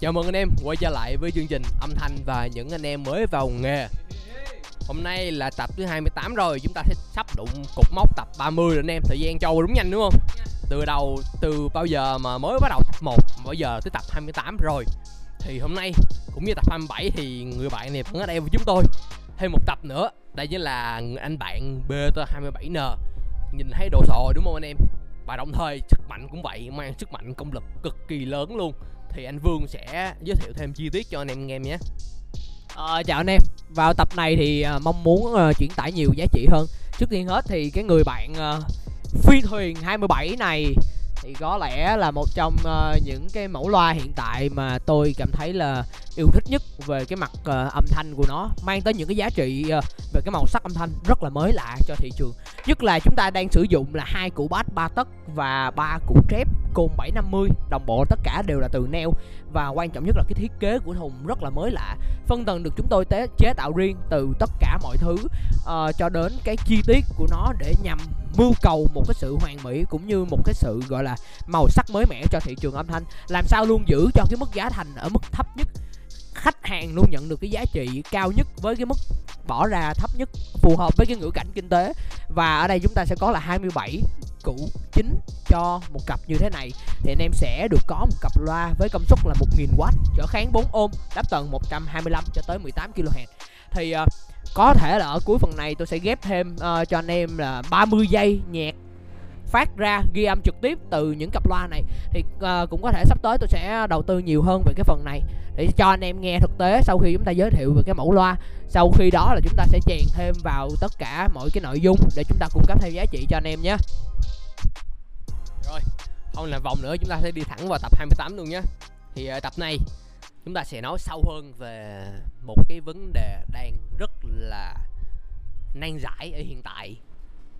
Chào mừng anh em quay trở lại với chương trình âm thanh và những anh em mới vào nghề. Hôm nay là tập thứ 28 rồi Chúng ta sẽ sắp đụng cục mốc tập 30 rồi anh em. Thời gian trôi đúng nhanh đúng không? Từ đầu, từ bao giờ mà mới bắt đầu tập 1 Bây giờ tới tập 28 rồi. Thì hôm nay cũng như tập 27 thì người bạn này vẫn ở đây với chúng tôi. Thêm một tập nữa Đây chính là anh bạn BT27N Nhìn thấy đồ sộ đúng không anh em? Và đồng thời sức mạnh cũng vậy Mang sức mạnh công lực cực kỳ lớn luôn thì anh Vương sẽ giới thiệu thêm chi tiết cho anh em nghe nhé. À, chào anh em. Vào tập này thì à, mong muốn à, chuyển tải nhiều giá trị hơn. Trước tiên hết thì cái người bạn à, Phi thuyền 27 này Thì có lẽ là một trong uh, những cái mẫu loa hiện tại mà tôi cảm thấy là yêu thích nhất Về cái mặt uh, âm thanh của nó Mang tới những cái giá trị uh, về cái màu sắc âm thanh rất là mới lạ cho thị trường. Nhất là chúng ta đang sử dụng là hai củ bass 3 tấc và ba củ trép côn 750 Đồng bộ tất cả đều là từ neo. Và quan trọng nhất là cái thiết kế của thùng rất là mới lạ. Phân tầng được chúng tôi tế, chế tạo riêng từ tất cả mọi thứ uh, cho đến cái chi tiết của nó để nhằm mưu cầu một cái sự hoàn mỹ cũng như một cái sự gọi là màu sắc mới mẻ cho thị trường âm thanh. Làm sao luôn giữ cho cái mức giá thành ở mức thấp nhất? Khách hàng luôn nhận được cái giá trị cao nhất với cái mức bỏ ra thấp nhất phù hợp với cái ngữ cảnh kinh tế. Và ở đây chúng ta sẽ có là 27 cũ chính cho một cặp như thế này thì anh em sẽ được có một cặp loa với công suất là 1000W trở kháng 4 ohm đáp tần 125 cho tới 18 kHz thì uh, có thể là ở cuối phần này tôi sẽ ghép thêm uh, cho anh em là 30 giây nhạc phát ra ghi âm trực tiếp từ những cặp loa này. Thì uh, cũng có thể sắp tới tôi sẽ đầu tư nhiều hơn về cái phần này để cho anh em nghe thực tế sau khi chúng ta giới thiệu về cái mẫu loa. Sau khi đó là chúng ta sẽ chèn thêm vào tất cả mọi cái nội dung để chúng ta cung cấp thêm giá trị cho anh em nhé còn không vòng nữa chúng ta sẽ đi thẳng vào tập 28 luôn nhé. Thì uh, tập này chúng ta sẽ nói sâu hơn về một cái vấn đề đang rất là nan giải ở hiện tại.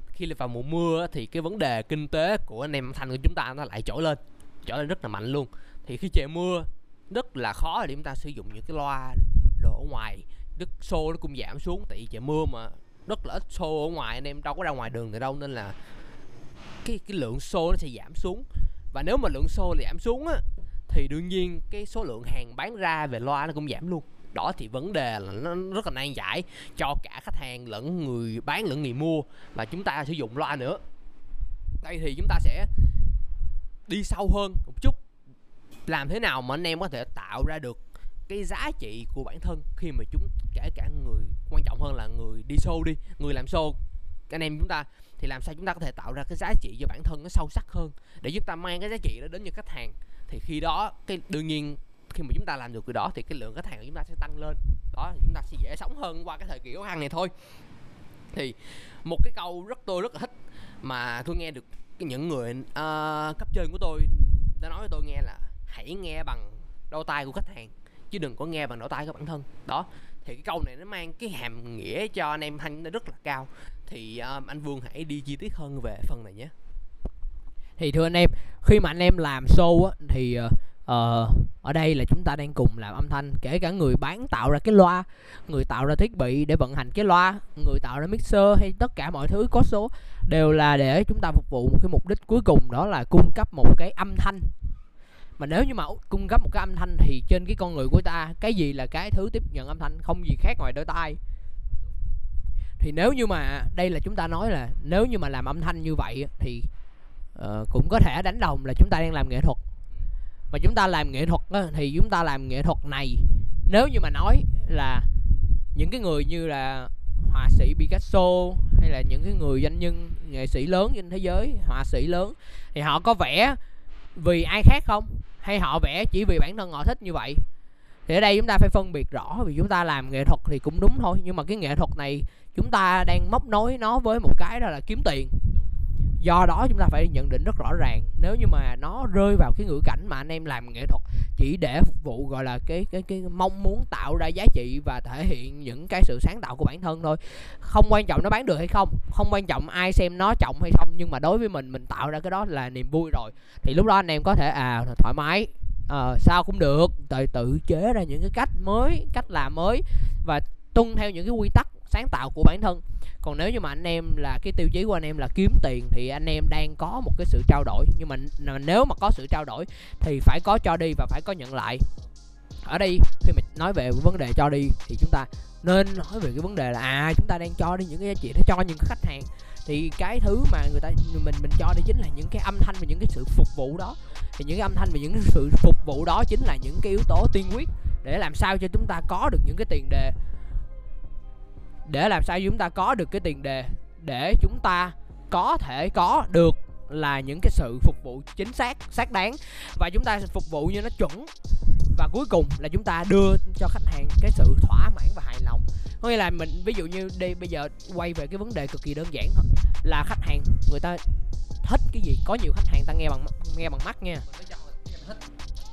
Khi là vào mùa mưa thì cái vấn đề kinh tế của anh em thanh của chúng ta nó lại trỗi lên trỗi lên rất là mạnh luôn. Thì khi trời mưa rất là khó để chúng ta sử dụng những cái loa đồ ở ngoài. Đức xô nó cũng giảm xuống tại vì trời mưa mà rất là ít xô ở ngoài anh em đâu có ra ngoài đường được đâu nên là cái cái lượng xô nó sẽ giảm xuống và nếu mà lượng xô giảm xuống á, thì đương nhiên cái số lượng hàng bán ra về loa nó cũng giảm luôn. Đó thì vấn đề là nó rất là nan giải cho cả khách hàng lẫn người bán lẫn người mua và chúng ta sử dụng loa nữa. Đây thì chúng ta sẽ đi sâu hơn một chút. Làm thế nào mà anh em có thể tạo ra được cái giá trị của bản thân khi mà chúng, kể cả người quan trọng hơn là người đi show đi, người làm show anh em chúng ta thì làm sao chúng ta có thể tạo ra cái giá trị cho bản thân nó sâu sắc hơn? Để chúng ta mang cái giá trị đó đến cho khách hàng. Thì khi đó cái đương nhiên khi mà chúng ta làm được cái đó thì cái lượng khách hàng của chúng ta sẽ tăng lên. Đó thì chúng ta sẽ dễ sống hơn qua cái thời kỳ khó khăn này thôi. Thì một cái câu rất tôi rất là thích mà tôi nghe được những người uh, cấp trên của tôi đã nói với tôi nghe là hãy nghe bằng đôi tay của khách hàng chứ đừng có nghe bằng đôi tay của bản thân. Đó thì cái câu này nó mang cái hàm nghĩa cho anh em thanh nó rất là cao. Thì uh, anh Vương hãy đi chi tiết hơn về phần này nhé. Thì thưa anh em khi mà anh em làm show á, thì uh, ở đây là chúng ta đang cùng làm âm thanh kể cả người bán tạo ra cái loa người tạo ra thiết bị để vận hành cái loa người tạo ra mixer hay tất cả mọi thứ có số đều là để chúng ta phục vụ một cái mục đích cuối cùng đó là cung cấp một cái âm thanh mà nếu như mà cung cấp một cái âm thanh thì trên cái con người của ta cái gì là cái thứ tiếp nhận âm thanh không gì khác ngoài đôi tai. Thì nếu như mà đây là chúng ta nói là nếu như mà làm âm thanh như vậy thì uh, cũng có thể đánh đồng là chúng ta đang làm nghệ thuật. Mà chúng ta làm nghệ thuật á, thì chúng ta làm nghệ thuật này nếu như mà nói là những cái người như là họa sĩ Picasso hay là những cái người doanh nhân nghệ sĩ lớn trên thế giới họa sĩ lớn thì họ có vẽ vì ai khác không? Hay họ vẽ chỉ vì bản thân họ thích như vậy? Thì ở đây chúng ta phải phân biệt rõ, vì chúng ta làm nghệ thuật thì cũng đúng thôi, nhưng mà cái nghệ thuật này chúng ta đang móc nối nó với một cái đó là kiếm tiền do đó chúng ta phải nhận định rất rõ ràng nếu như mà nó rơi vào cái ngữ cảnh mà anh em làm nghệ thuật chỉ để phục vụ gọi là cái cái cái mong muốn tạo ra giá trị và thể hiện những cái sự sáng tạo của bản thân thôi. Không quan trọng nó bán được hay không không quan trọng ai xem nó trọng hay không nhưng mà đối với mình mình tạo ra cái đó là niềm vui rồi. Thì lúc đó anh em có thể à thoải mái à, sao cũng được tự tự chế ra những cái cách mới cách làm mới và tuân theo những cái quy tắc sáng tạo của bản thân. Còn nếu như mà anh em là, cái tiêu chí của anh em là kiếm tiền thì anh em đang có một cái sự trao đổi. Nhưng mà nếu mà có sự trao đổi thì phải có cho đi và phải có nhận lại. Ở đây khi mà nói về vấn đề cho đi thì chúng ta nên nói về cái vấn đề là à chúng ta đang cho đi những cái giá trị để cho những khách hàng. Thì cái thứ mà người ta, mình mình cho đi chính là những cái âm thanh và những cái sự phục vụ đó. Thì những cái âm thanh và những sự phục vụ đó chính là những cái yếu tố tiên quyết để làm sao cho chúng ta có được những cái tiền đề để làm sao chúng ta có được cái tiền đề để chúng ta có thể có được là những cái sự phục vụ chính xác xác đáng. Và chúng ta phục vụ như nó chuẩn. Và cuối cùng là chúng ta đưa cho khách hàng cái sự thỏa mãn và hài lòng. Có nghĩa là mình, ví dụ như đi, bây giờ quay về cái vấn đề cực kỳ đơn giản thôi. Là khách hàng, người ta thích cái gì? Có nhiều khách hàng ta nghe bằng nghe bằng mắt nha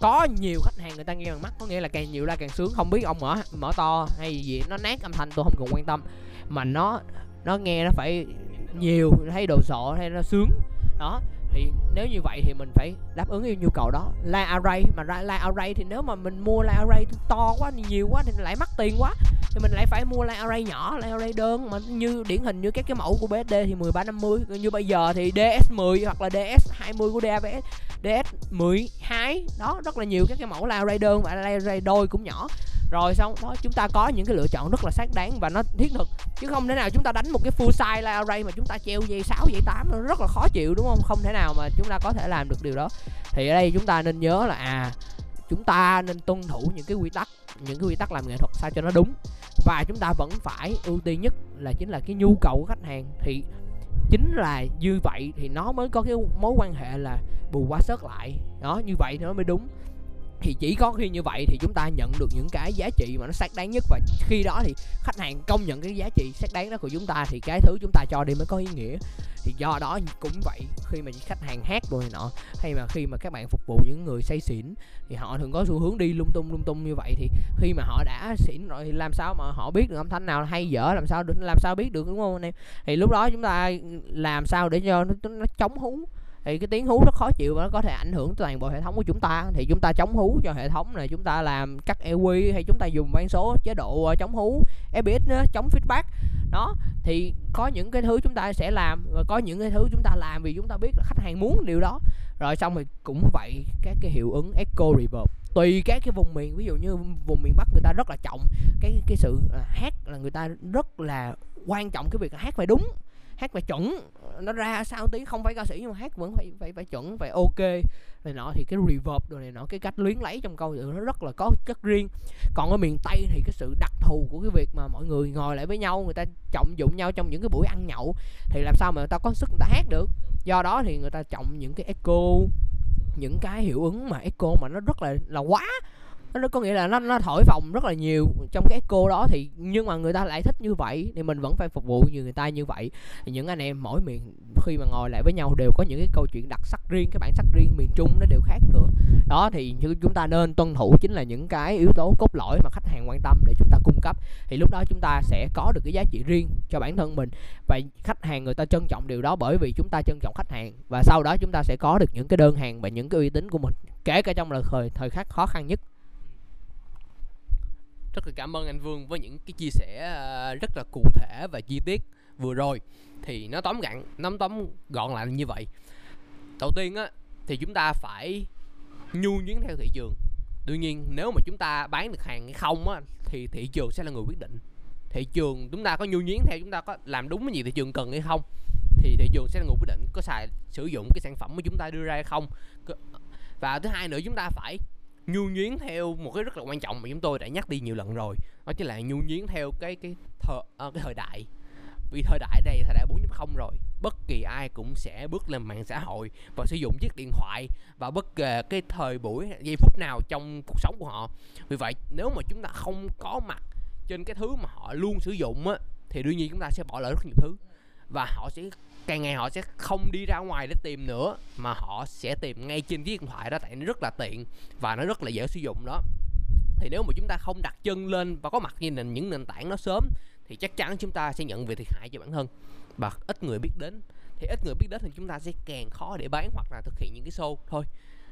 có nhiều khách hàng người ta nghe bằng mắt, có nghĩa là càng nhiều ra càng sướng. Không biết ông mở mở to hay gì, nó nát âm thanh tôi không cần quan tâm. Mà nó nó nghe nó phải nhiều, thấy đồ sộ hay nó sướng. Đó, thì nếu như vậy thì mình phải đáp ứng yêu nhu cầu đó. La array, mà ra la array thì nếu mà mình mua la array to quá, nhiều quá thì lại mắc tiền quá. Thì mình lại phải mua la array nhỏ, la array đơn. Mà như, điển hình như các cái mẫu của BSD thì 1350 như bây giờ thì DS10 hoặc là DS20 của DAVS DS12 đó, rất là nhiều các cái mẫu la ray đơn và la ray đôi cũng nhỏ. Rồi xong, đó, chúng ta có những cái lựa chọn rất là xác đáng và nó thiết thực. Chứ không thể nào chúng ta đánh một cái full size la ray mà chúng ta treo dây 6 dây 8 nó rất là khó chịu, đúng không? Không thể nào mà chúng ta có thể làm được điều đó. Thì ở đây chúng ta nên nhớ là à chúng ta nên tuân thủ những cái quy tắc, những cái quy tắc làm nghệ thuật sao cho nó đúng. Và chúng ta vẫn phải ưu tiên nhất là chính là cái nhu cầu của khách hàng. Thì chính là như vậy thì nó mới có cái mối quan hệ là bù quá sớt lại. Đó, như vậy nó mới đúng thì chỉ có khi như vậy thì chúng ta nhận được những cái giá trị mà nó xác đáng nhất. Và khi đó thì khách hàng công nhận cái giá trị xác đáng đó của chúng ta thì cái thứ chúng ta cho đi mới có ý nghĩa. Thì do đó cũng vậy khi mà khách hàng hát rồi nọ hay mà khi mà các bạn phục vụ những người say xỉn thì họ thường có xu hướng đi lung tung lung tung như vậy. Thì khi mà họ đã xỉn rồi thì làm sao mà họ biết được âm thanh nào hay dở làm sao làm sao biết được đúng không anh em? Thì lúc đó chúng ta làm sao để cho nó, nó chống hú? Thì cái tiếng hú rất khó chịu và nó có thể ảnh hưởng toàn bộ hệ thống của chúng ta. Thì chúng ta chống hú cho hệ thống này chúng ta làm cắt EQ hay chúng ta dùng van số chế độ ờ, chống hú EBS nữa, chống feedback. Đó thì có những cái thứ chúng ta sẽ làm và có những cái thứ chúng ta làm vì chúng ta biết là khách hàng muốn điều đó. Rồi xong thì cũng vậy các cái hiệu ứng echo reverb. Tùy các cái vùng miền ví dụ như vùng miền bắc người ta rất là trọng cái cái sự ờ, hát là người ta rất là quan trọng cái việc là hát phải đúng hát phải chuẩn nó ra sao tiếng không phải ca sĩ nhưng mà hát vẫn phải phải phải chuẩn, phải ok, này nọ thì cái reverb rồi này nọ, cái cách luyến lấy trong câu nó rất là có chất riêng. Còn ở miền tây thì cái sự đặc thù của cái việc mà mọi người ngồi lại với nhau, người ta trọng dụng nhau trong những cái buổi ăn nhậu thì làm sao mà người ta có sức người ta hát được. Do đó thì người ta trọng những cái echo, những cái hiệu ứng mà echo mà nó rất là là quá nó có nghĩa là nó nó thổi phồng rất là nhiều trong cái cô đó thì, nhưng mà người ta lại thích như vậy thì mình vẫn phải phục vụ như người ta như vậy. Thì những anh em mỗi miền khi mà ngồi lại với nhau đều có những cái câu chuyện đặc sắc riêng, cái bản sắc riêng miền trung nó đều khác nữa. Đó, thì chúng ta nên tuân thủ chính là những cái yếu tố cốt lõi mà khách hàng quan tâm để chúng ta cung cấp. Thì lúc đó chúng ta sẽ có được cái giá trị riêng cho bản thân mình và khách hàng người ta trân trọng điều đó bởi vì chúng ta trân trọng khách hàng và sau đó chúng ta sẽ có được những cái đơn hàng và những cái uy tín của mình, kể cả trong là thời thời khắc khó khăn nhất rất là cảm ơn anh Vương với những cái chia sẻ à, rất là cụ thể và chi tiết vừa rồi. Thì nó tóm gọn nắm tóm gọn lại như vậy. Đầu tiên á, thì chúng ta phải nhu nhuyễn theo thị trường. Đương nhiên, nếu mà chúng ta bán được hàng hay không á, thì thị trường sẽ là người quyết định. Thị trường, chúng ta có nhu nhuyễn theo, chúng ta có làm đúng cái gì thị trường cần hay không, thì thị trường sẽ là người quyết định có xài, sử dụng cái sản phẩm mà chúng ta đưa ra hay không. Và thứ hai nữa, chúng ta phải nhu nhuyến theo một cái rất là quan trọng mà chúng tôi đã nhắc đi nhiều lần rồi đó chính là nhu nhuyến theo cái cái thời à, cái thời đại. Vì thời đại đây thời đại 4.0 rồi bất kỳ ai cũng sẽ bước lên mạng xã hội và sử dụng chiếc điện thoại và bất kể cái thời buổi giây phút nào trong cuộc sống của họ. Vì vậy nếu mà chúng ta không có mặt trên cái thứ mà họ luôn sử dụng á thì đương nhiên chúng ta sẽ bỏ lỡ rất nhiều thứ và họ sẽ, càng ngày họ sẽ không đi ra ngoài để tìm nữa, mà họ sẽ tìm ngay trên chiếc điện thoại đó tại nó rất là tiện và nó rất là dễ sử dụng đó. Thì nếu mà chúng ta không đặt chân lên và có mặt như nền, những nền tảng nó sớm, thì chắc chắn chúng ta sẽ nhận về thiệt hại cho bản thân. Và ít người biết đến, thì ít người biết đến thì chúng ta sẽ càng khó để bán hoặc là thực hiện những cái show thôi.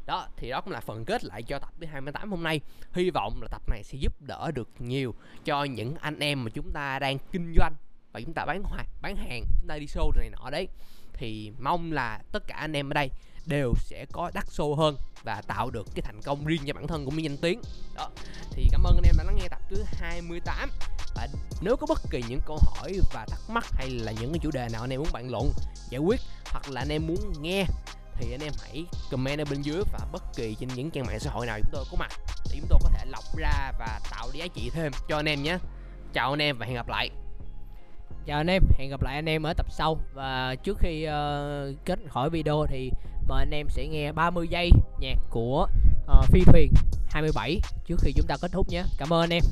Đó, thì đó cũng là phần kết lại cho tập thứ 28 hôm nay. Hy vọng là tập này sẽ giúp đỡ được nhiều cho những anh em mà chúng ta đang kinh doanh và chúng ta bán hoạt bán hàng, chúng ta đi show này nọ đấy. Thì mong là tất cả anh em ở đây đều sẽ có đắt show hơn và tạo được cái thành công riêng cho bản thân cũng như danh tiếng. Đó, thì cảm ơn anh em đã lắng nghe tập thứ 28 và nếu có bất kỳ những câu hỏi và thắc mắc hay là những cái chủ đề nào anh em muốn bàn luận, giải quyết hoặc là anh em muốn nghe, thì anh em hãy comment ở bên dưới và bất kỳ trên những trang mạng xã hội nào chúng tôi có mặt để chúng tôi có thể lọc ra và tạo giá trị thêm cho anh em nhé. Chào anh em và hẹn gặp lại chào anh em hẹn gặp lại anh em ở tập sau. Và trước khi uh, kết khỏi video thì mời anh em sẽ nghe 30 giây nhạc của uh, phi thuyền 27 trước khi chúng ta kết thúc nhé. Cảm ơn anh em.